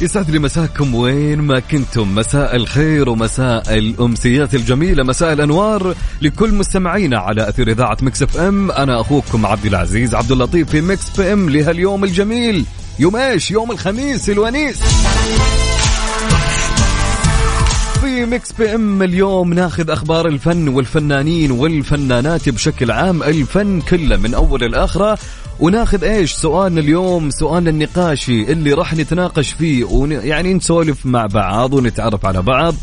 يسعد لي مساكم وين ما كنتم. مساء الخير ومساء الأمسيات الجميلة. مساء الأنوار لكل مستمعينا على أثير إذاعة Mix FM. أنا أخوكم عبد العزيز عبد اللطيف في Mix FM لهاليوم الجميل. يوم إيش؟ يوم الخميس الونيس. في Mix PM اليوم ناخذ أخبار الفن والفنانين والفنانات بشكل عام. الفن كله من أول لاخره وناخذ إيش سؤالنا اليوم سؤالنا النقاشي اللي راح نتناقش فيه ون... يعني نسولف مع بعض ونتعرف على بعض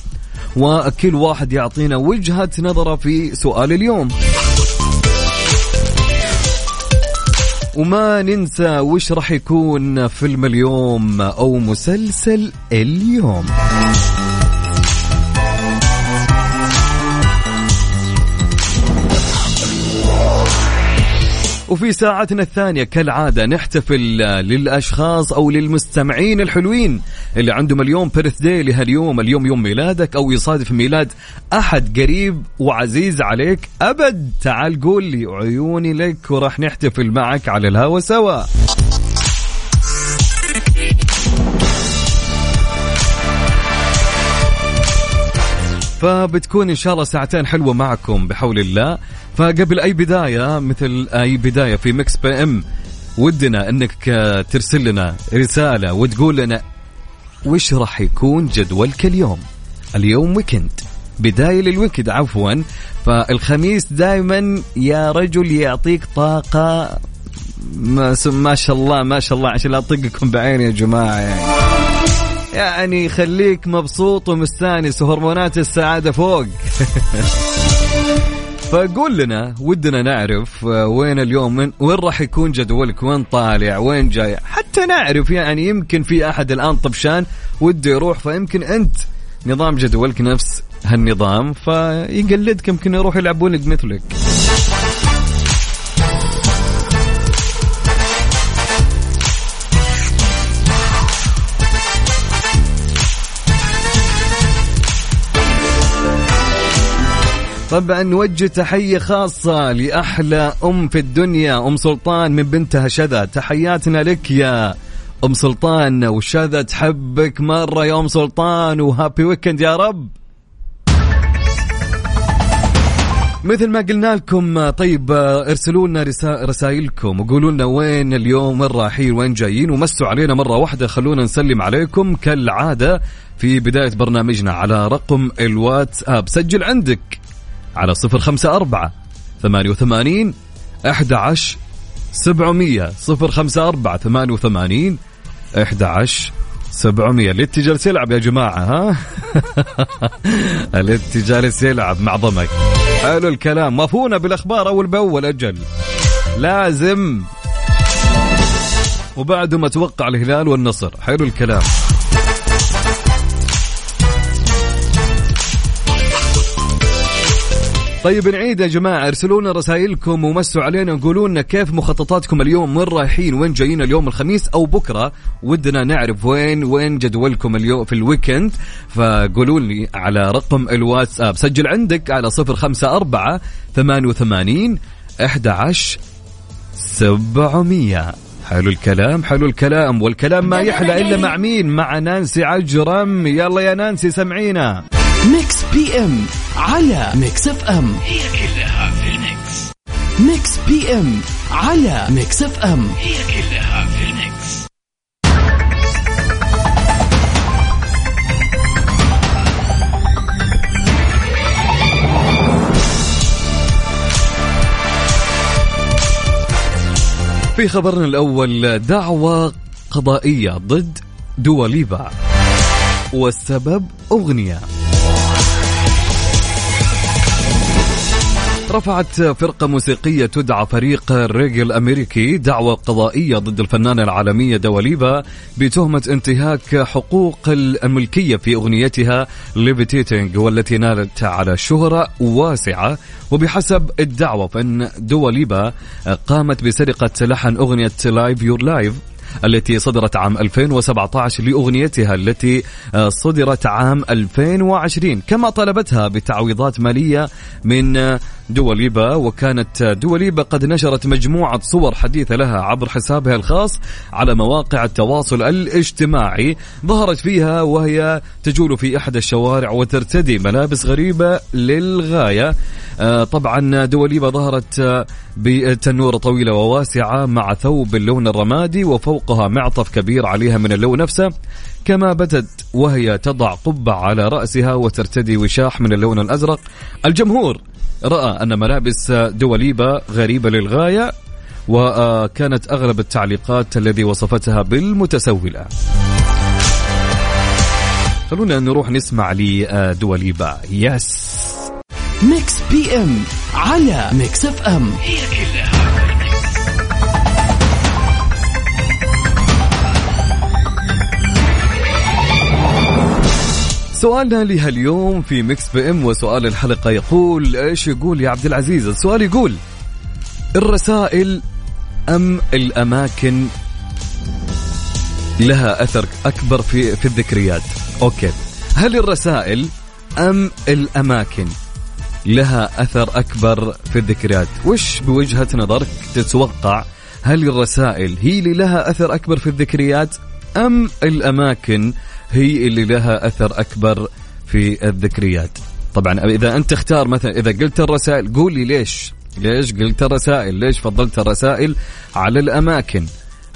وكل واحد يعطينا وجهة نظره في سؤال اليوم. وما ننسى وش راح يكون فيلم اليوم أو مسلسل اليوم. وفي ساعتنا الثانية كالعادة نحتفل للأشخاص أو للمستمعين الحلوين اللي عندهم اليوم بيرث داي لهاليوم اليوم يوم ميلادك أو يصادف ميلاد أحد قريب وعزيز عليك. أبد تعال قول لي عيوني لك وراح نحتفل معك على الهوا سوا. فبتكون إن شاء الله ساعتين حلوة معكم بحول الله. فقبل أي بداية مثل أي بداية في Mix PM ودنا إنك آه، ترسل لنا رسالة وتقول لنا وش راح يكون جدولك اليوم؟ اليوم weekend بداية لل weekend عفوا. فالخميس دائما يا رجل يعطيك طاقة. ما, ما شاء الله ما شاء الله عشان لا أطقكم بعيني يا جماعة. يعني يعني خليك مبسوط ومستانس وهرمونات السعادة فوق. فقول لنا ودنا نعرف آه، وين اليوم من وين راح يكون جدولك؟ وين طالع؟ وين جاي؟ حتى نعرف يعني يمكن في أحد الآن طبشان وده يروح فيمكن أنت نظام جدولك نفس هالنظام فيقلدك يمكن يروح يلعبون لك مثلك. طبعا نوجه تحية خاصة لأحلى أم في الدنيا أم سلطان من بنتها شذا. تحياتنا لك يا أم سلطان وشذا تحبك مرة يا أم سلطان وهابي ويكند يا رب. مثل ما قلنا لكم طيب ارسلوا لنا رسا- رسائلكم وقولوا لنا وين اليوم وين رايحين وين جايين ومسوا علينا مرة واحدة. خلونا نسلم عليكم كالعادة في بداية برنامجنا على رقم الواتساب. سجل عندك. على صفر خمسة أربعة ثمانية وثمانين أحد عشر سبعمية صفر خمسة أربعة ثمانية وثمانين أحد عشر سبعمية. اللي جالس يلعب يا جماعة ها؟ اللي جالس يلعب مع ضمك حلو الكلام. وافونا بالأخبار أول بأول أجل لازم. وبعده ما توقع الهلال والنصر. حلو الكلام. طيب نعيد يا جماعة. ارسلوا لنا رسائلكم ومسوا علينا وقولوا لنا كيف مخططاتكم اليوم وين رايحين وين جايين اليوم الخميس أو بكرة. ودنا نعرف وين وين جدولكم اليوم في الويكند. فقولوا لي على رقم الواتساب. سجل عندك على صفر خمسة أربعة ثمانية وثمانين أحد عشر سبعمية. حلو الكلام حلو الكلام. والكلام ما يحلى إلا مع مين؟ مع نانسي عجرم. يلا يا نانسي سمعينا. Mix PM على Mix FM هي كلها في ال mix. Mix PM على Mix FM هي كلها في ال mix. في خبرنا الأول دعوة قضائية ضد دواليبا والسبب أغنية. رفعت فرقة موسيقية تدعى فريق الريجي الأمريكي دعوة قضائية ضد الفنانة العالمية دواليبا بتهمة انتهاك حقوق الملكية في أغنيتها ليفيتيتنج والتي نالت على شهرة واسعة. وبحسب الدعوة فإن دوا ليبا قامت بسرقة لحن أغنية Live Your Life التي صدرت عام 2017 لأغنيتها التي آه، صدرت عام 2020 كما طالبتها بتعويضات مالية من آه، دوا ليبا وكانت دوا ليبا قد نشرت مجموعة صور حديثة لها عبر حسابها الخاص على مواقع التواصل الاجتماعي ظهرت فيها وهي تجول في إحدى الشوارع وترتدي ملابس غريبة للغاية. آه، طبعا دوليبا ظهرت آه، بتنورة طويلة وواسعة مع ثوب باللون الرمادي وفوقها معطف كبير عليها من اللون نفسه. كما بدت وهي تضع قبعة على رأسها وترتدي وشاح من اللون الأزرق. الجمهور رأى أن ملابس دواليبا غريبة للغاية وكانت أغلب التعليقات الذي وصفتها بالمتسولة. خلونا نروح نسمع لدواليبا يس. Mix PM على Mix FM هي كلها سؤالنا لهاليوم في Mix PM وسؤال الحلقة يقول إيش يقول يا عبد العزيز؟ السؤال يقول الرسائل أم الأماكن لها أثر أكبر في في الذكريات؟ أوكي. هل الرسائل أم الأماكن؟ لها أثر أكبر في الذكريات. وش بوجهة نظرك تتوقع؟ هل الرسائل هي اللي لها أثر أكبر في الذكريات؟ أم الأماكن هي اللي لها أثر أكبر في الذكريات؟ طبعا إذا أنت تختار مثلا إذا قلت الرسائل قول لي ليش؟ ليش قلت الرسائل؟ ليش فضلت الرسائل على الأماكن؟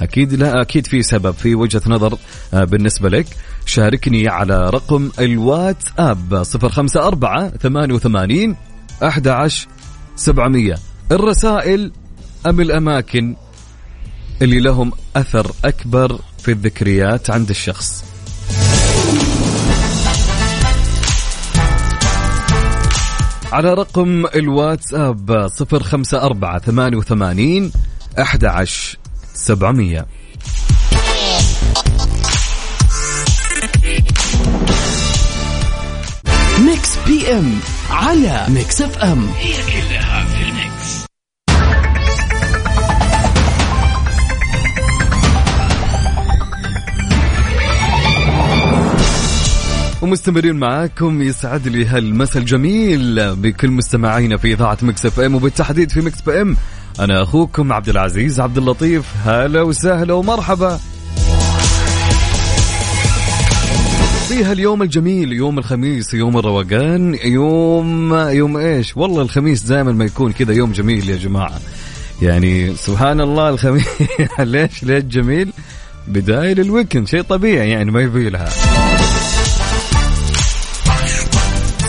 أكيد لا أكيد في سبب في وجهة نظر آه، بالنسبة لك. شاركني على رقم الواتساب 054 88 11 700 الرسائل أم الأماكن اللي لهم أثر أكبر في الذكريات عند الشخص؟ على رقم الواتساب 054 88 11 700 PM على Mix FM هي كلها في ال mix. ومستمرين معاكم يسعد لي هالمساء الجميل بكل مستمعينا في إذاعة Mix FM وبالتحديد في Mix PM أنا أخوكم عبد العزيز عبد اللطيف. هلا وسهلا ومرحبا. في هاليوم الجميل يوم الخميس يوم الروقان يوم يوم إيش؟ والله الخميس دائما ما يكون كذا يوم جميل يا جماعة. يعني سبحان الله الخميس ليش ليش جميل؟ بداية للويكند شيء طبيعي يعني ما يبي لها.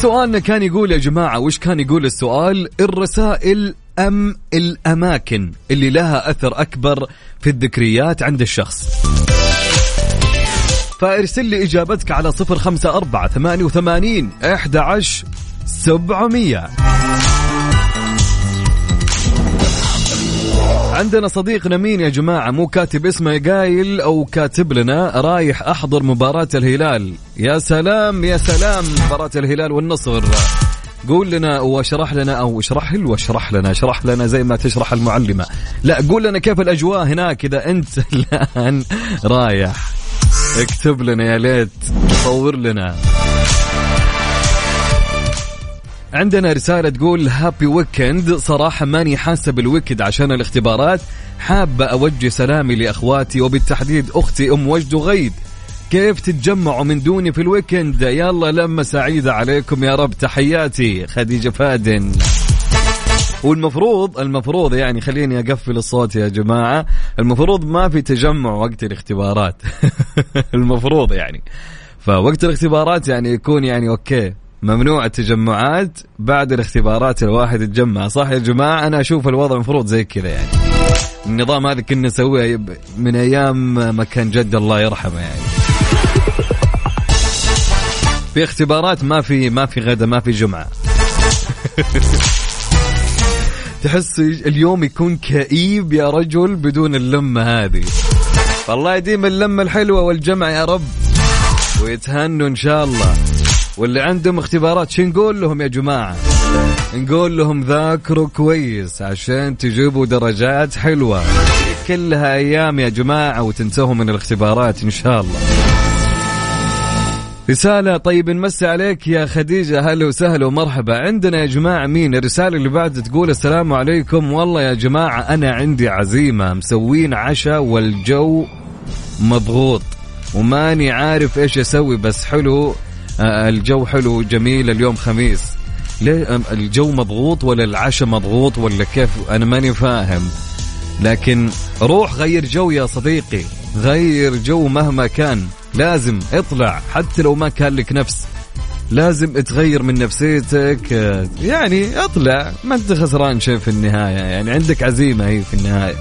سؤالنا كان يقول يا جماعة وش كان يقول السؤال؟ الرسائل أم الأماكن اللي لها أثر أكبر في الذكريات عند الشخص؟ فارسل لي إجابتك على صفر خمسة أربعة ثمانية وثمانين إحدى عشر سبعمية. عندنا صديقنا مين يا جماعة مو كاتب اسمه قايل أو كاتب لنا رايح أحضر مباراة الهلال. يا سلام يا سلام مباراة الهلال والنصر. قول لنا واشرح لنا أو اشرح له واشرح لنا اشرح لنا زي ما تشرح المعلمة. لا قول لنا كيف الأجواء هناك إذا أنت الآن رايح. اكتب لنا يا ليت صور لنا. عندنا رسالة تقول happy weekend صراحة ماني حاسة بال weekend عشان الاختبارات. حابة أوجه سلامي لأخواتي وبالتحديد أختي أم وجد وغيد كيف تتجمعوا من دوني في ال weekend؟ يلا لمة سعيدة عليكم يا رب تحياتي. خديجة فادن. والمفروض المفروض يعني خليني أقفل الصوت يا جماعة. المفروض ما في تجمع وقت الاختبارات. المفروض يعني. فوقت الاختبارات يعني يكون يعني أوكي. ممنوع التجمعات بعد الاختبارات الواحد يتجمع. صح يا جماعة؟ أنا أشوف الوضع المفروض زي كذا يعني. النظام هذا كنا نسويه من أيام ما كان جد الله يرحمه يعني. في اختبارات ما في ما في غدا ما في جمعة. تحس اليوم يكون كئيب يا رجل بدون اللمة هذه. فالله يديم اللمة الحلوة والجمع يا رب. ويتهنوا إن شاء الله. واللي عندهم اختبارات شو نقول لهم يا جماعة؟ نقول لهم ذاكروا كويس عشان تجيبوا درجات حلوة. كلها أيام يا جماعة وتنتهوا من الاختبارات إن شاء الله. رسالة طيب نمسي عليك يا خديجة. هلا وسهلا ومرحبا. عندنا يا جماعة مين؟ الرسالة اللي بعد تقول السلام عليكم. والله يا جماعة أنا عندي عزيمة. مسوين عشاء والجو مضغوط. وماني عارف إيش أسوي بس حلو. آه، الجو حلو جميل اليوم خميس. ليه؟ الجو مضغوط ولا العشاء مضغوط ولا كيف؟ أنا ماني فاهم. لكن روح غير جو يا صديقي. غير جو مهما كان. لازم اطلع حتى لو ما كان لك نفس. لازم تغير من نفسيتك يعني اطلع ما انت خسران شيء في النهاية يعني عندك عزيمة هي في النهاية.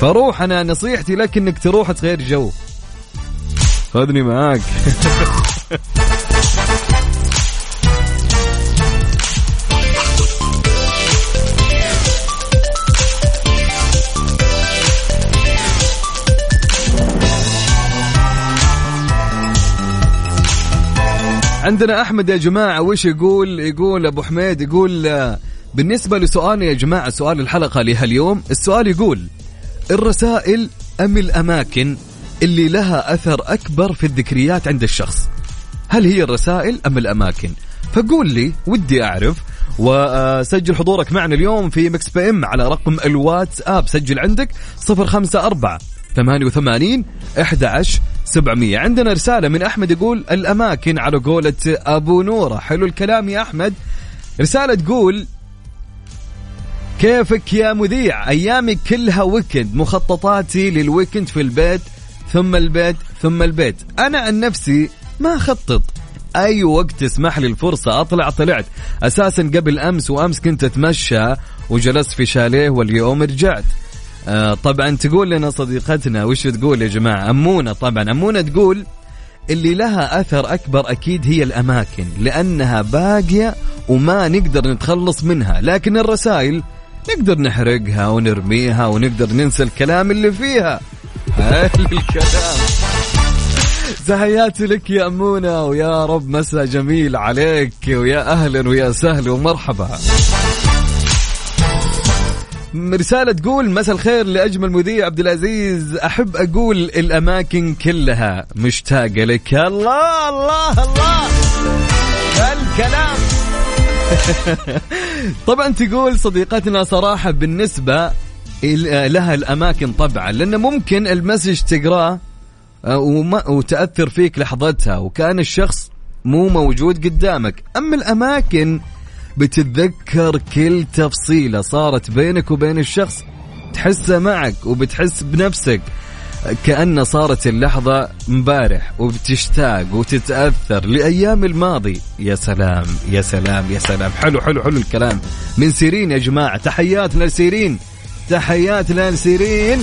فروح أنا نصيحتي لك إنك تروح تغير جو. خذني معاك. عندنا أحمد يا جماعة وش يقول؟ يقول أبو حميد يقول بالنسبة لسؤالنا يا جماعة سؤال الحلقة لهاليوم السؤال يقول الرسائل أم الأماكن اللي لها أثر أكبر في الذكريات عند الشخص؟ هل هي الرسائل أم الأماكن؟ فقول لي ودي أعرف. وسجل حضورك معنا اليوم في Mix PM على رقم الواتس اب سجل عندك 054 88 11 700 عندنا رسالة من أحمد يقول الأماكن على قولة أبو نورة. حلو الكلام يا أحمد. رسالة تقول كيفك يا مذيع؟ أيامي كلها weekend مخططاتي لل weekend في البيت ثم البيت ثم البيت. أنا عن نفسي ما أخطط. أي وقت تسمح لي الفرصة أطلع طلعت. أساسا قبل أمس وأمس كنت أتمشى وجلست في شاليه واليوم رجعت. آه طبعا تقول لنا صديقتنا وش تقول يا جماعة؟ أمونة طبعا. أمونة تقول اللي لها أثر أكبر أكيد هي الأماكن لأنها باقية وما نقدر نتخلص منها. لكن الرسائل نقدر نحرقها ونرميها ونقدر ننسى الكلام اللي فيها. الكلام؟ تحياتي لك يا أمونة ويا رب مساء جميل عليك ويا أهلا ويا سهلا ومرحبا. رسالة تقول مساء الخير لأجمل مذيع عبد العزيز. أحب أقول الأماكن كلها مشتاقة لك. الله الله الله. الكلام طبعا تقول صديقتنا صراحة بالنسبة ال- لها الأماكن طبعا لأنه ممكن المسج تقراه آه، وتأثر فيك لحظتها وكان الشخص مو موجود قدامك. أما الأماكن بتتذكر كل تفصيلة صارت بينك وبين الشخص. تحسها معك وبتحس بنفسك. كأن صارت اللحظة مبارح وبتشتاق وتتأثر لأيام الماضي. يا سلام يا سلام يا سلام. حلو حلو حلو الكلام. من سيرين يا جماعة. تحياتنا لسيرين. تحياتنا لسيرين.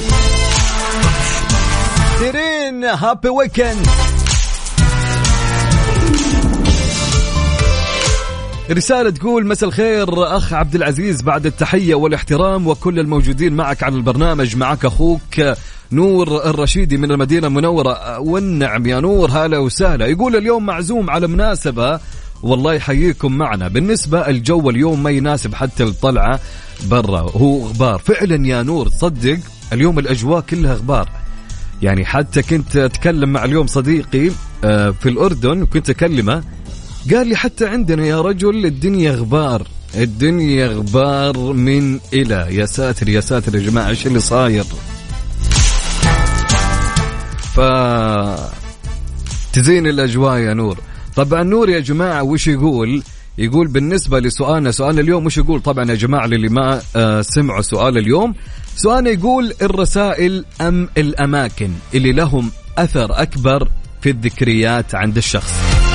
سيرين happy weekend رسالة تقول مساء الخير أخ عبد العزيز بعد التحية والاحترام وكل الموجودين معك على البرنامج معك أخوك نور الرشيدي من المدينة المنورة. والنعم يا نور هلا وسهلا. يقول اليوم معزوم على مناسبة والله يحييكم معنا. بالنسبة الجو اليوم ما يناسب حتى الطلعة برا هو غبار. فعلا يا نور صدق اليوم الأجواء كلها غبار. يعني حتى كنت أتكلم مع اليوم صديقي آه، في الأردن كنت أكلمه قال لي حتى عندنا يا رجل الدنيا غبار. الدنيا غبار من إلى. يا ساتر يا ساتر يا جماعة إيش اللي صاير؟ ف تزين الأجواء يا نور. طبعا نور يا جماعة وش يقول؟ يقول بالنسبة لسؤالنا سؤال اليوم وش يقول؟ طبعا يا جماعة اللي ما آه، سمعوا سؤال اليوم. سؤالنا يقول الرسائل أم الأماكن اللي لهم أثر أكبر في الذكريات عند الشخص؟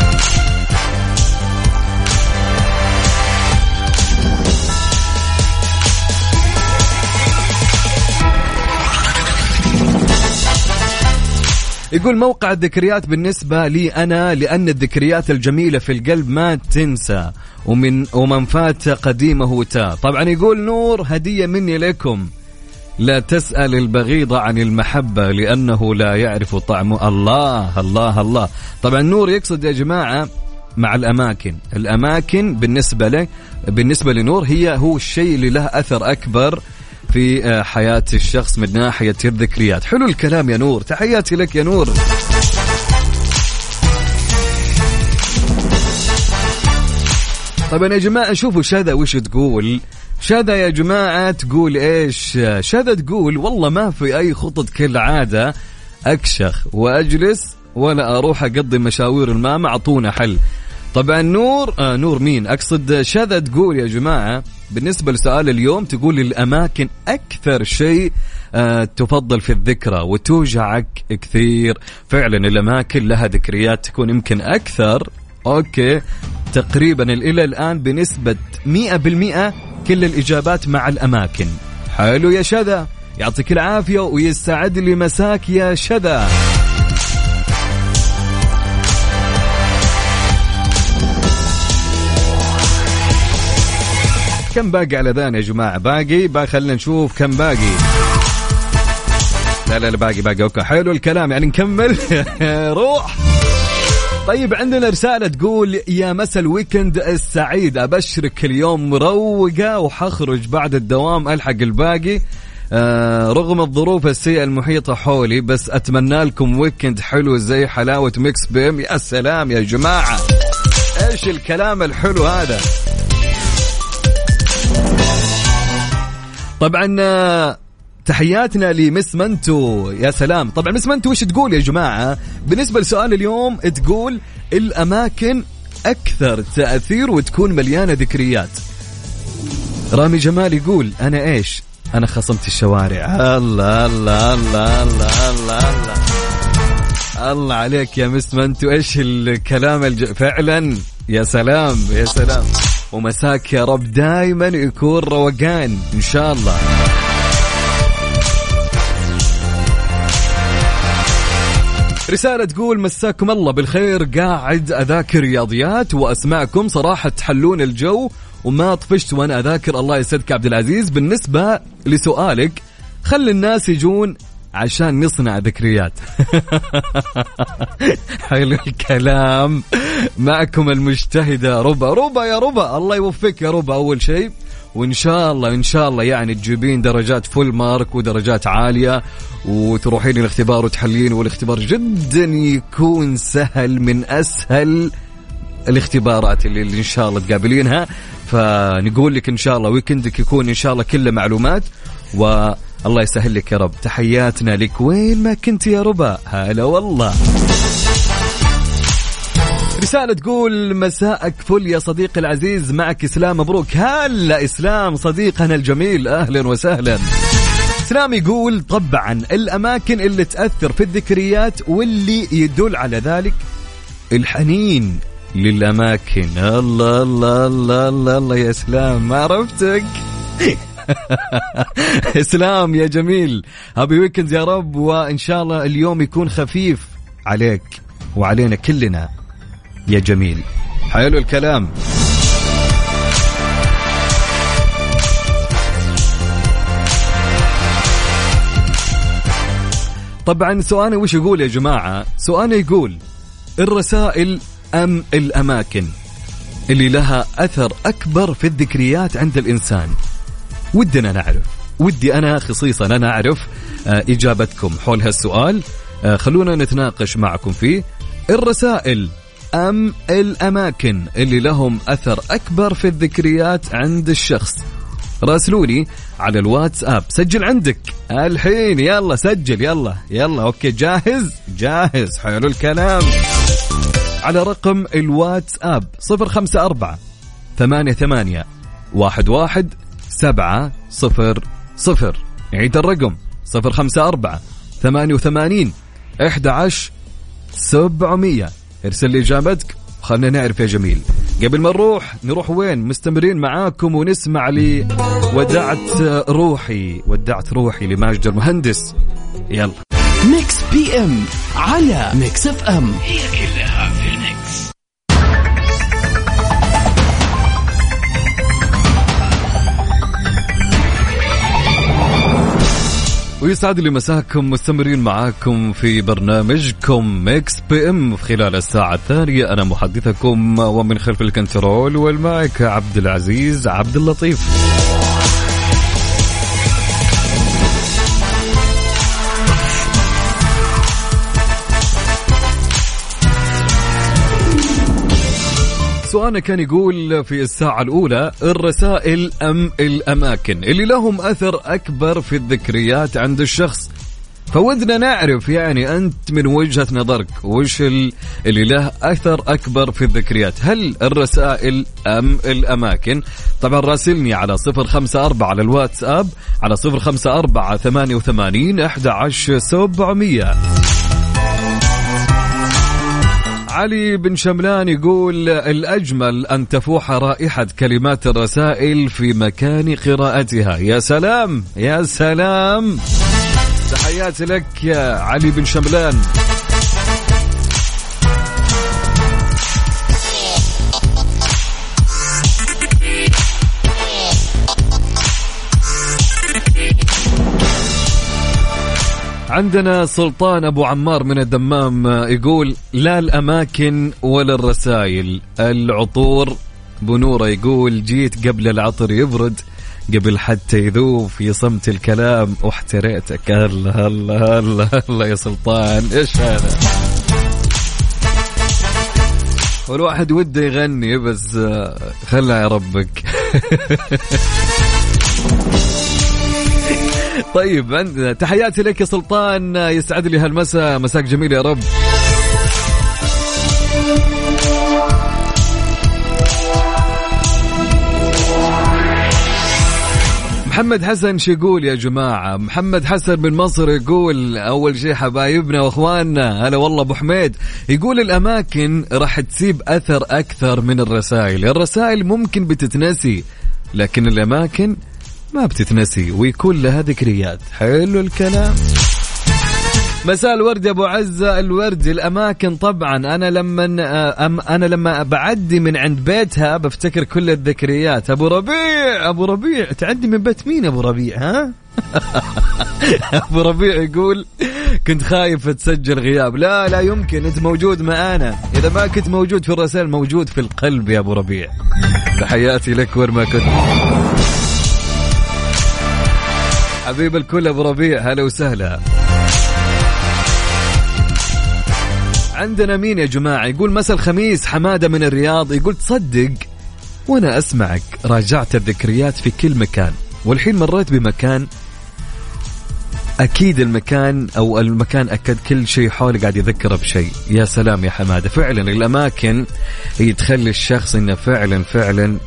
يقول موقع الذكريات بالنسبة لي أنا لأن الذكريات الجميلة في القلب ما تنسى. ومن ومن فات قديمه تا. طبعا يقول نور هدية مني لكم. لا تسأل البغيض عن المحبة لأنه لا يعرف طعم الله الله الله. طبعا نور يقصد يا جماعة مع الأماكن. الأماكن بالنسبة له بالنسبة لنور هي هو الشيء اللي له أثر أكبر في آه، حياة الشخص من ناحية الذكريات. حلو الكلام يا نور. تحياتي لك يا نور. طبعا يا جماعة شوفوا شذا وش تقول. شذا يا جماعة تقول إيش؟ شذا تقول والله ما في أي خطط كالعادة. أكشخ وأجلس ولا أروح أقضي مشاوير الماما أعطونا حل. طبعا نور آه نور مين؟ أقصد شذا تقول يا جماعة بالنسبة لسؤال اليوم تقول الأماكن أكثر شيء آه تفضل في الذكرى وتوجعك كثير. فعلا الأماكن لها ذكريات تكون يمكن أكثر. Okay. تقريبا إلى الآن بنسبة 100% كل الإجابات مع الأماكن. حلو يا شذا. يعطيك العافية ويسعد لي مساك يا شذا. كم باقي على الأذان يا باقي؟ باقي خلينا نشوف كم باقي. لا لا لا باقي باقي. okay حلو الكلام. يعني نكمل. روح. طيب عندنا رسالة تقول يا مسا ال weekend السعيد. أبشرك اليوم مروقة وحخرج بعد الدوام ألحق الباقي. آه رغم الظروف السيئة المحيطة حولي بس أتمنى لكم weekend حلو زي حلاوة Mix PM. يا سلام يا جماعة. إيش الكلام الحلو هذا؟ طبعا آه، تحياتنا لمس منتو. يا سلام. طبعا مس منتو وش تقول يا جماعة؟ بالنسبة لسؤال اليوم تقول الأماكن أكثر تأثير وتكون مليانة ذكريات. رامي جمال يقول أنا إيش؟ أنا خصمت الشوارع. الله الله الله الله الله الله. الله عليك يا مس منتو. إيش الكلام الج... فعلا. يا سلام يا سلام. ومساك يا رب دائما يكون روقان إن شاء الله. رسالة تقول مساكم الله بالخير قاعد أذاكر رياضيات وأسمعكم صراحة تحلون الجو وما طفشت وأنا أذاكر. الله يسعدك عبد العزيز. بالنسبة لسؤالك خلي الناس يجون عشان نصنع ذكريات. حلو الكلام. معكم المجتهدة ربا. ربا يا ربا. الله يوفقك يا ربا أول شيء. وإن شاء الله إن شاء الله يعني تجيبين درجات فول مارك ودرجات عالية وتروحين الاختبار وتحلين والاختبار جدا يكون سهل من أسهل الاختبارات اللي, اللي إن شاء الله تقابلينها. فنقول لك إن شاء الله ويكندك يكون إن شاء الله كله معلومات. والله يسهل لك يا رب. تحياتنا لك. وين ما كنت يا ربا. هلا والله. رسالة تقول مساءك فل يا صديقي العزيز. معك إسلام مبروك. هلا إسلام صديقنا الجميل. أهلا وسهلا. إسلام يقول طبعا الأماكن اللي تأثر في الذكريات واللي يدل على ذلك الحنين للأماكن. الله الله الله الله, الله يا إسلام. ما عرفتك؟ إسلام يا جميل. هابي ويكند يا رب وإن شاء الله اليوم يكون خفيف عليك وعلينا كلنا يا جميل. حلو الكلام. طبعا سؤالي وش يقول يا جماعة؟ سؤالي يقول الرسائل أم الأماكن اللي لها أثر أكبر في الذكريات عند الإنسان؟ ودنا نعرف. ودي أنا خصيصا أنا أعرف آه، إجابتكم حول هالسؤال. آه، خلونا نتناقش معكم فيه. الرسائل أم الأماكن اللي لهم أثر أكبر في الذكريات عند الشخص؟ راسلوني على الواتساب. سجل عندك. الحين يلا سجل يلا يلا أوكي جاهز؟ جاهز حلو الكلام. على رقم الواتساب صفر خمسة أربعة ثمانية ثمانية واحد واحد سبعة صفر صفر. عيد الرقم. صفر خمسة أربعة ثمانية وثمانين إحدى عشر سبعمية. ارسل لي إجابتك. خلنا نعرف يا جميل. قبل ما نروح نروح وين؟ مستمرين معاكم ونسمع لي ودعت روحي ودعت روحي لماجد المهندس. يلا. Mix PM على Mix FM. هي كلها ويسعد لي مساكم مستمرين معاكم في برنامجكم Mix PM خلال الساعة الثانية أنا محدثكم ومن خلف ال control وال mic عبد العزيز عبد اللطيف. سؤالنا كان يقول في الساعة الأولى الرسائل أم الأماكن؟ اللي لهم أثر أكبر في الذكريات عند الشخص. فودنا نعرف يعني أنت من وجهة نظرك وش ال- اللي له أثر أكبر في الذكريات؟ هل الرسائل أم الأماكن؟ طبعا راسلني على صفر خمسة أربعة على الواتساب على صفر خمسة أربعة ثمانية وثمانين أحد عشر سبعمية. علي بن شملان يقول الأجمل أن تفوح رائحة كلمات الرسائل في مكان قراءتها. يا سلام يا سلام. تحياتي لك يا علي بن شملان. عندنا سلطان أبو عمار من الدمام يقول لا الأماكن ولا الرسائل العطور بنوره يقول جيت قبل العطر يبرد قبل حتى يذوب في صمت الكلام. واحتريتك هلا هلا هلا هلا يا سلطان. إيش هذا والواحد وده يغني بس خلها يا ربك. طيب عندنا تحياتي لك يا سلطان يسعد لي هالمساء. مساك جميل يا رب. محمد حسن شو يقول يا جماعة؟ محمد حسن من مصر يقول أول شيء حبايبنا وأخواننا هلا والله أبو حميد. يقول الأماكن راح تسيب أثر أكثر من الرسائل. الرسائل ممكن بتتنسي لكن الأماكن ما بتتنسي ويكون لها ذكريات حلو الكلام. مساء الورد يا أبو عزة. الورد الأماكن طبعا. أنا لما أم أنا لما بعدي من عند بيتها بفتكر كل الذكريات. أبو ربيع أبو ربيع. تعدي من بيت مين أبو ربيع ها؟ أبو ربيع يقول كنت خايف تسجل غياب. لا لا يمكن. أنت موجود معانا. إذا ما كنت موجود في الرسائل موجود في القلب يا أبو ربيع. تحياتي لك وين ما كنت حبيب الكل أبو ربيع هلا وسهلا. عندنا مين يا جماعة؟ يقول مساء الخميس حمادة من الرياض يقول تصدق وأنا أسمعك راجعت الذكريات في كل مكان والحين مريت بمكان أكيد المكان أو المكان أكد كل شيء حولي قاعد يذكره بشيء. يا سلام يا حمادة فعلا الأماكن هي تخلي الشخص إنه فعلا فعلا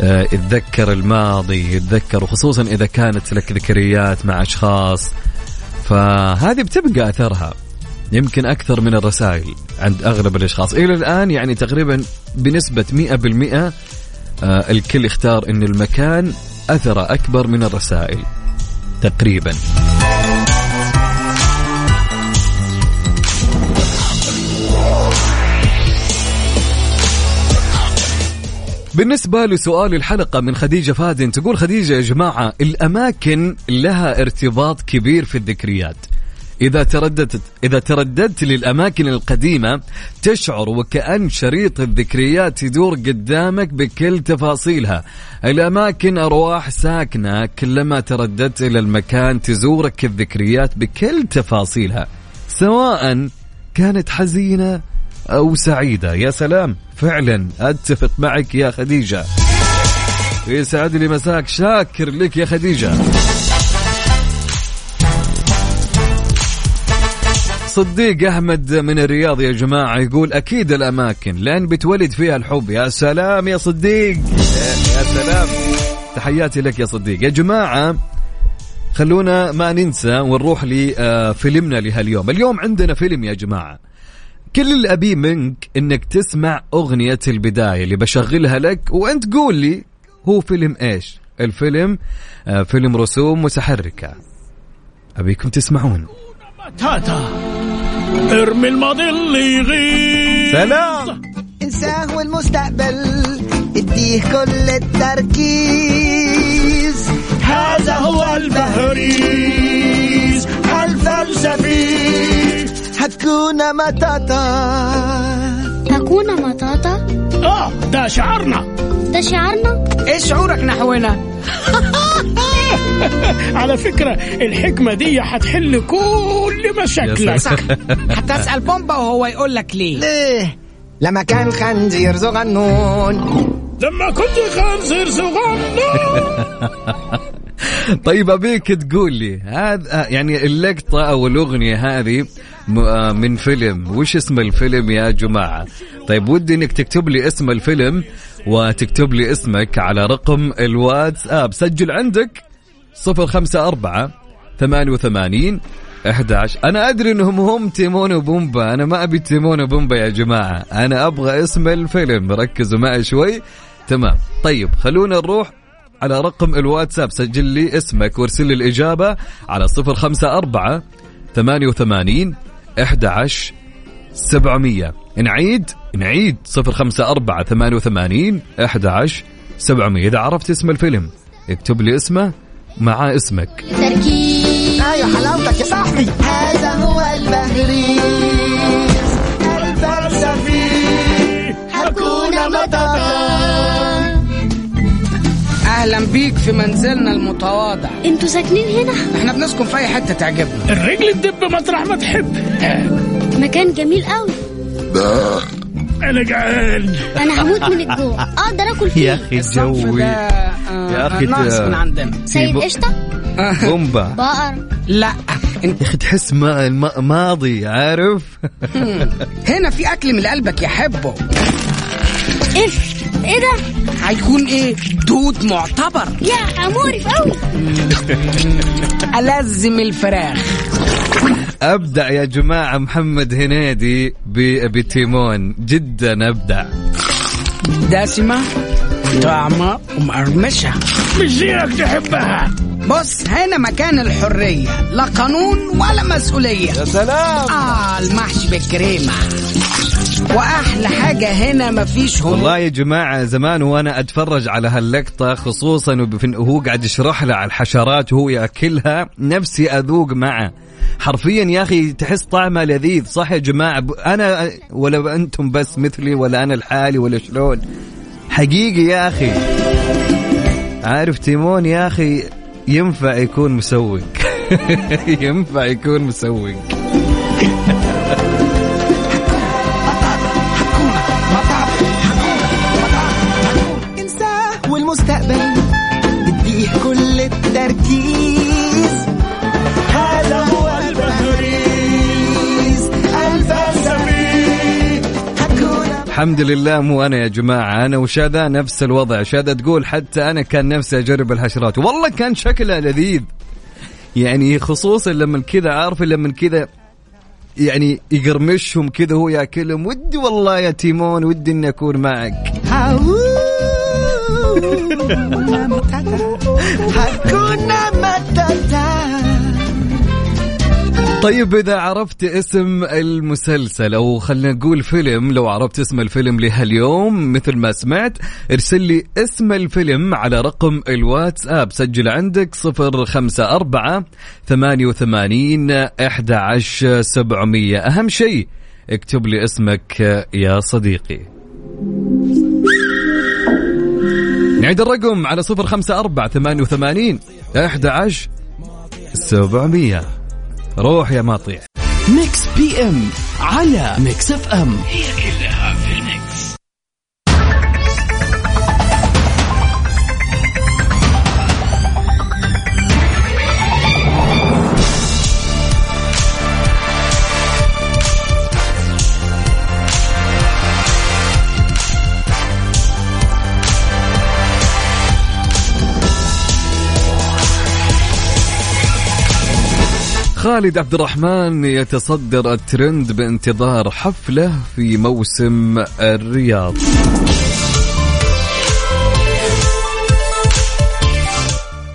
آه، يتذكر الماضي يتذكر وخصوصا إذا كانت لك ذكريات مع أشخاص. فهذه بتبقى أثرها. يمكن أكثر من الرسائل عند أغلب الأشخاص. إلى الآن يعني تقريبا بنسبة 100% آه، الكل يختار إن المكان أثره أكبر من الرسائل تقريبا. بالنسبة لسؤال الحلقة من خديجة فادن تقول خديجة يا جماعة الأماكن لها ارتباط كبير في الذكريات. إذا ترددت إذا ترددت للأماكن القديمة تشعر وكأن شريط الذكريات يدور قدامك بكل تفاصيلها. الأماكن أرواح ساكنة كلما ترددت إلى المكان تزورك الذكريات بكل تفاصيلها سواء كانت حزينة أو سعيدة. يا سلام فعلا أتفق معك يا خديجة. يسعد لي مساك شاكر لك يا خديجة. صديق أحمد من الرياض يا جماعة يقول أكيد الأماكن لأن بتولد فيها الحب. يا سلام يا صديق. يا سلام. تحياتي لك يا صديق. يا جماعة خلونا ما ننسى ونروح لفيلمنا لهاليوم. اليوم عندنا فيلم يا جماعة. كل اللي أبيه منك إنك تسمع أغنية البداية اللي بشغلها لك وأنت قول لي هو فيلم إيش؟ الفيلم آه، فيلم رسوم متحركة. أبيكم تسمعون. تاتا ارمي الماضي اللي يغيب. سلام. انساه والمستقبل اديه كل التركيز. هذا هو البهريز. الفلسفي. هتكون متاتا. هكون مطاطا آه ده شعارنا ده شعارنا إيه شعورك نحونا على فكرة الحكمة دي هتحل كل مشاكلك. صح هتسأل بومبا وهو يقول لك ليه. ليه؟ لما كان خنزير صغنون. لما كنت خنزير صغنن طيب أبيك تقول لي هذا يعني اللقطة أو الأغنية هذه آه من فيلم وش اسم الفيلم يا جماعة؟ طيب ودي إنك تكتب لي اسم الفيلم وتكتب لي اسمك على رقم الواتساب. سجل عندك؟ 054 88 11 أنا أدري إنهم هم تيمون وبومبا أنا ما أبي تيمون وبومبا يا جماعة. أنا أبغى اسم الفيلم ركزوا معي شوي. تمام. طيب خلونا نروح على رقم الواتساب. سجل لي اسمك وارسل لي الإجابة على صفر خمسة أربعة ثمانية وثمانين إحدى عشر سبعمية. نعيد؟ نعيد. صفر خمسة أربعة ثمانية وثمانين إحدى عشر سبعمية. إذا عرفت اسم الفيلم اكتب لي اسمه مع اسمك. تركيز. أيوه حلاوتك يا صاحبي. هذا هو البهريز أهلا بيك في منزلنا المتواضع. أنتوا ساكنين هنا؟ إحنا بنسكن في أي حتة تعجبنا. الرجل تدب مطرح ما تحب مكان جميل قوي. أنا جعان. أنا هموت من الجوع. أقدر آكل فيه؟ أخي الصنف ده آه، يا أخي ناقص ده- من عندنا. سيد قشطة؟ بومبا بقر. لا. انت يا أخي تحس ما ماضي عارف؟ هنا في أكل من قلبك يحبه. اف إيه ده؟ هيكون إيه؟ دود معتبر. يا مقرف قوي ألزم الفراخ. أبدع يا جماعة محمد هنيدي ب- بتيمون. جدا أبدع دسمة طعمة ومقرمشة. مش زيك تحبها. بص هنا مكان الحرية لا قانون ولا مسؤولية. يا سلام. آه المحشي بالكريمة. وأحلى حاجة هنا مفيش هم والله يا جماعة زمان وأنا أتفرج على هاللقطة خصوصا وهو قاعد يشرح لها على الحشرات وهو يأكلها نفسي أذوق معه. حرفيا يا أخي تحس طعمه لذيذ صح يا جماعة؟ ب- أنا ولا أنتم بس مثلي ولا أنا لحالي ولا شلون. حقيقي يا أخي. عارف تيمون يا أخي ينفع يكون مسوق. ينفع يكون مسوق. الحمد لله مو أنا يا جماعة أنا وشذا نفس الوضع. شذا تقول حتى أنا كان نفسي أجرب الحشرات. والله كان شكلها لذيذ. يعني خصوصا لما كذا عارف لما كذا يعني يقرمشهم كذا هو ياكلهم. ودي والله يا تيمون ودي إني أكون معك. هكون متاتا طيب إذا عرفت اسم المسلسل أو خلينا نقول فيلم لو عرفت اسم الفيلم لهاليوم مثل ما سمعت ارسل لي اسم الفيلم على رقم الواتساب. سجل عندك صفر خمسة أربعة ثمانية وثمانين أحد عشر سبعمية. أهم شيء اكتب لي اسمك يا صديقي. نعيد الرقم على صفر خمسة أربعة ثمانية وثمانين أحد عشر سبعمية. روح يا ماطيع ميكس بي إم على ميكس إف إم. هي كلها. خالد عبد الرحمن يتصدر الترند بانتظار حفلة في موسم الرياض.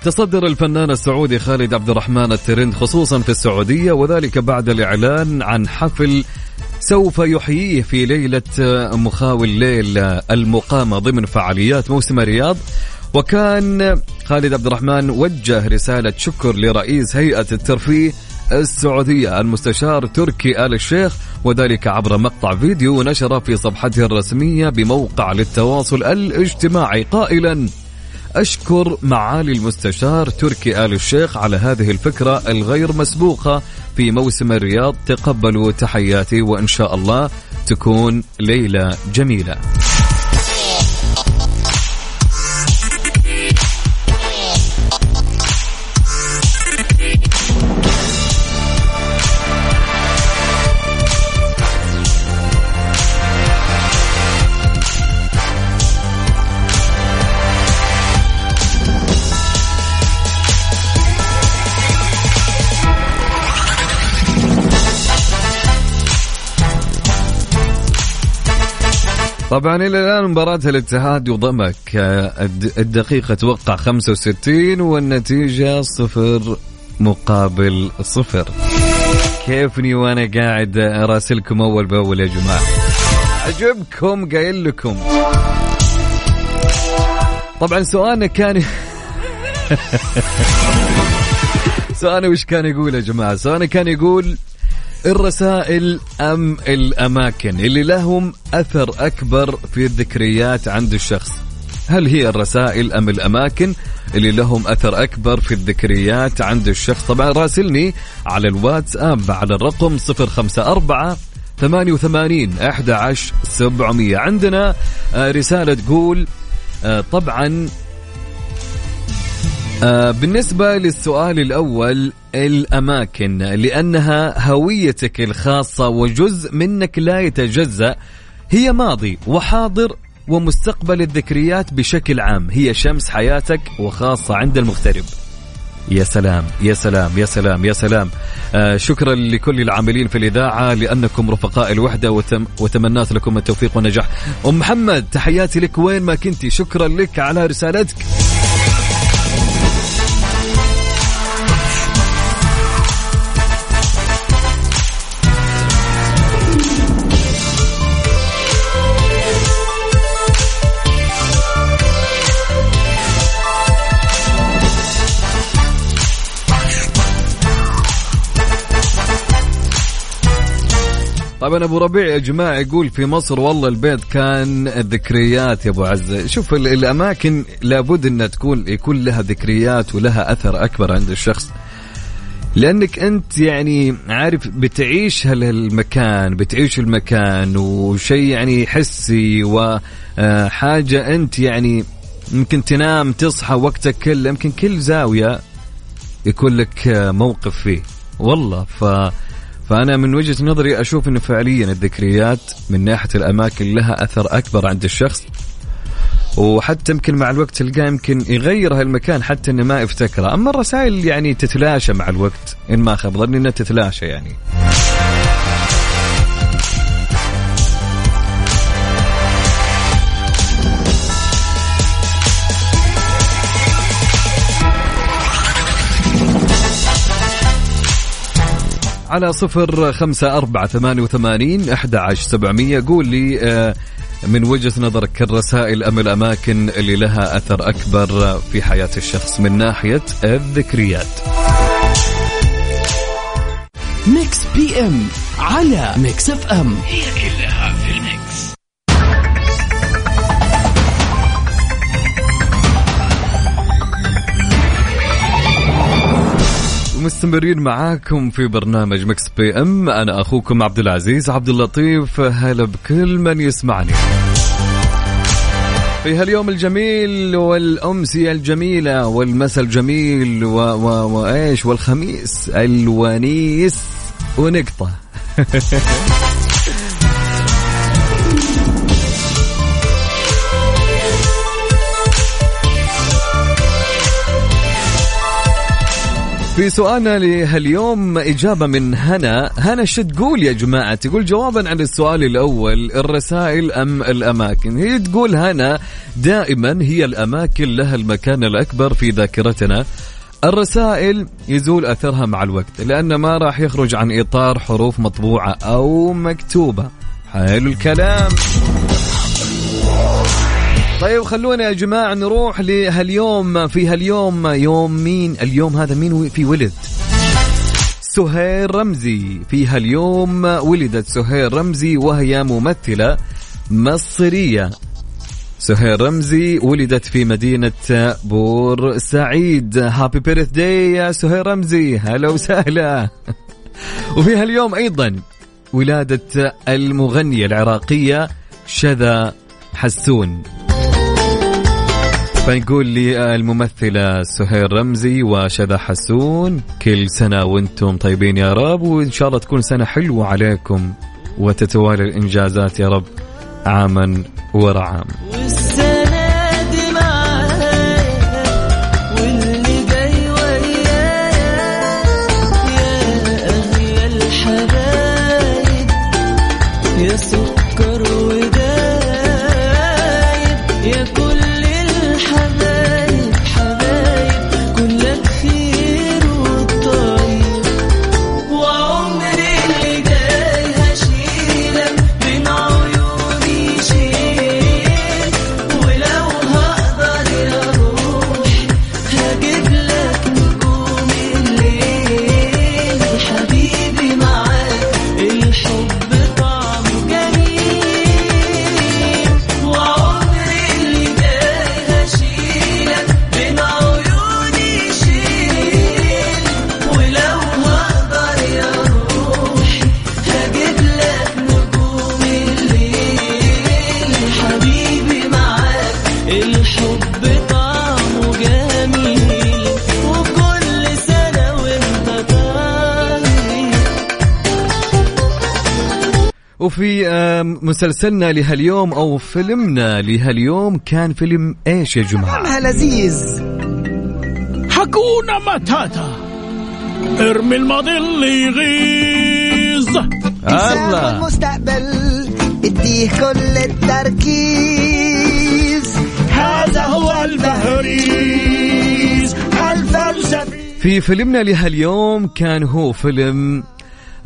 تصدر الفنان السعودي خالد عبد الرحمن الترند خصوصا في السعودية وذلك بعد الإعلان عن حفل سوف يحييه في ليلة مخاول الليل المقامة ضمن فعاليات موسم الرياض. وكان خالد عبد الرحمن وجه رسالة شكر لرئيس هيئة الترفيه السعودية. المستشار تركي آل الشيخ وذلك عبر مقطع فيديو نشر في صفحته الرسمية بموقع للتواصل الاجتماعي. قائلا أشكر معالي المستشار تركي آل الشيخ على هذه الفكرة الغير مسبوقة في موسم الرياض. تقبلوا تحياتي وإن شاء الله تكون ليلة جميلة. طبعا إلى الآن مباراة الاتحاد وضمك آه، الدقيقة توقع 65 والنتيجة صفر مقابل صفر. كيفني وأنا قاعد أراسلكم أول بأول يا جماعة؟ عجبكم قايل لكم. طبعا سؤالنا كان سؤالنا وش كان يقول يا جماعة؟ سؤالنا كان يقول الرسائل أم الأماكن؟ اللي لهم أثر أكبر في الذكريات عند الشخص. هل هي الرسائل أم الأماكن؟ اللي لهم أثر أكبر في الذكريات عند الشخص. طبعا راسلني على الواتساب على الرقم 054 88 11 700 عندنا آه، رسالة تقول آه، طبعا بالنسبة للسؤال الأول الأماكن لأنها هويتك الخاصة وجزء منك لا يتجزأ هي ماضي وحاضر ومستقبل الذكريات بشكل عام. هي شمس حياتك وخاصة عند المغترب. يا سلام يا سلام يا سلام يا سلام. آه شكرا لكل العاملين في الإذاعة لأنكم رفقاء الوحدة وتم وتمنات لكم التوفيق والنجاح. أم محمد تحياتي لك وين ما كنتي. شكرا لك على رسالتك. طبعا أبو ربيع يا جماعة يقول في مصر والله البيت كان ذكريات يا أبو عزة. شوف الأماكن لابد إنها تكون يكون لها ذكريات ولها أثر أكبر عند الشخص. لأنك أنت يعني عارف بتعيش هالمكان بتعيش المكان وشيء يعني حسي وحاجه أنت يعني يمكن تنام تصحى وقتك كله يمكن كل زاوية يكون لك موقف فيه. والله ف فأنا من وجهة نظري أشوف أنه فعليا الذكريات من ناحية الأماكن لها أثر أكبر عند الشخص وحتى يمكن مع الوقت تلقاه يمكن يغير هالمكان حتى إنه ما يفتكره، أما الرسائل يعني تتلاشى مع الوقت إن ما خاب ظني إنها تتلاشى يعني. على صفر خمسة أربعة ثمانية وثمانين أحد عشر سبعمية. قول لي آه، من وجهة نظرك الرسائل أم الأماكن اللي لها أثر أكبر في حياة الشخص من ناحية الذكريات؟ Mix PM على Mix FM. هي كلها مستمرين معاكم في برنامج Mix PM. أنا أخوكم عبد العزيز عبد اللطيف. هلا بكل من يسمعني. في هاليوم الجميل والأمسية الجميلة والمساء الجميل و... و... وإيش؟ والخميس الونيس. ونقطة. في سؤالنا لهاليوم إجابة من هنا. هنا شو تقول يا جماعة تقول جوابا عن السؤال الأول الرسائل أم الأماكن؟ هي تقول هنا دائما هي الأماكن لها المكان الأكبر في ذاكرتنا. الرسائل يزول أثرها مع الوقت لأن ما راح يخرج عن إطار حروف مطبوعة أو مكتوبة. حلو الكلام. طيب خلونا يا جماعة نروح لهاليوم في هاليوم يوم مين؟ اليوم هذا مين في ولد. سهير رمزي. في هاليوم ولدت سهير رمزي وهي ممثلة مصرية. سهير رمزي ولدت في مدينة بور سعيد. happy birthday يا سهير رمزي. هلا وسهلا. وفي هاليوم أيضا ولادة المغنية العراقية شذا حسون. فنقول لي الممثلة سهير رمزي وشذا حسون كل سنة وأنتم طيبين يا رب وإن شاء الله تكون سنة حلوة عليكم وتتوالى الإنجازات يا رب عاما ورا عام مسلسلنا لهاليوم أو فيلمنا لهاليوم كان فيلم إيش يا جماعة؟ لذيذ. حكونا ماتاتا ارمي الماضي اللي يغيظ. الله. المستقبل اديه كل التركيز. هذا هو البهريز. الفلسفي. في فيلمنا لهاليوم كان هو فيلم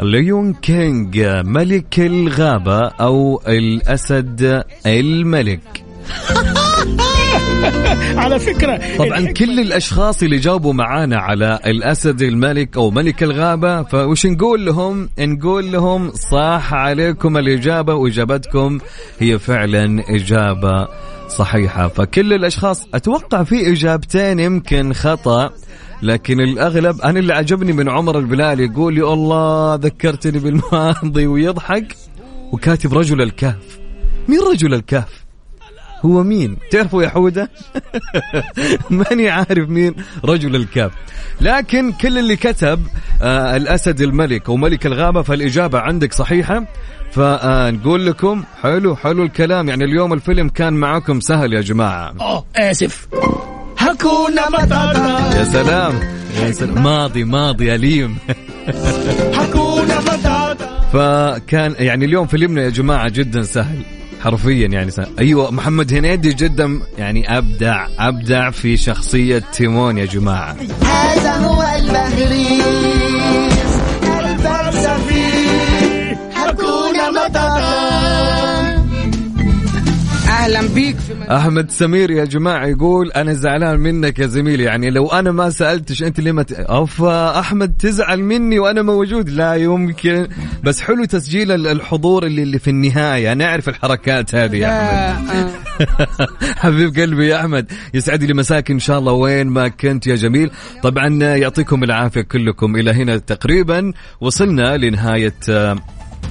ليون كينج ملك الغابة أو الأسد الملك. على فكرة. طبعا كل الأشخاص اللي جاوبوا معانا على الأسد الملك أو ملك الغابة فوش نقول لهم؟ نقول لهم صح عليكم الإجابة وإجابتكم هي فعلا إجابة صحيحة. فكل الأشخاص أتوقع في إجابتين يمكن خطأ. لكن الأغلب أنا اللي عجبني من عمر البلال يقول يا الله ذكرتني بالماضي ويضحك. وكاتب رجل الكهف. مين رجل الكهف؟ هو مين؟ تعرفوا يا حودة؟ ماني عارف مين رجل الكهف. لكن كل اللي كتب آه الأسد الملك وملك الغابة فالإجابة عندك صحيحة. فنقول لكم حلو حلو الكلام. يعني اليوم الفيلم كان معكم سهل يا جماعة. آه آسف. حكونا ماتاتا يا سلام. يا سلام. ماضي ماضي أليم. فكان يعني اليوم فيلمنا يا جماعة جدا سهل حرفيا يعني سهل. أيوه محمد هنيدي جدا يعني أبدع أبدع في شخصية تيمون يا جماعة. هذا هو البهريز أهلا بيك في أحمد سمير يا جماعة يقول أنا زعلان منك يا زميلي يعني لو أنا ما سألتش أنت ليه ما ت... أوف أحمد تزعل مني وأنا موجود. لا يمكن. بس حلو تسجيل ال- الحضور اللي, اللي في النهاية. نعرف الحركات هذه يا أحمد. آه. حبيب قلبي يا أحمد يسعد لي مساك إن شاء الله وين ما كنت يا جميل. طبعا يعطيكم العافية كلكم إلى هنا تقريبا. وصلنا لنهاية آه،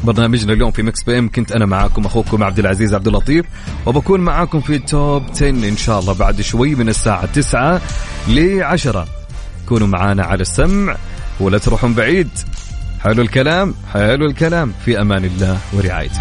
برنامجنا اليوم في Mix PM. كنت أنا معاكم أخوكم عبد العزيز عبد اللطيف وبكون معاكم في Top 10 إن شاء الله بعد شوي من الساعة 9 ل 10 كونوا معانا على السمع ولا تروحون بعيد. حلو الكلام حلو الكلام. في أمان الله ورعايته.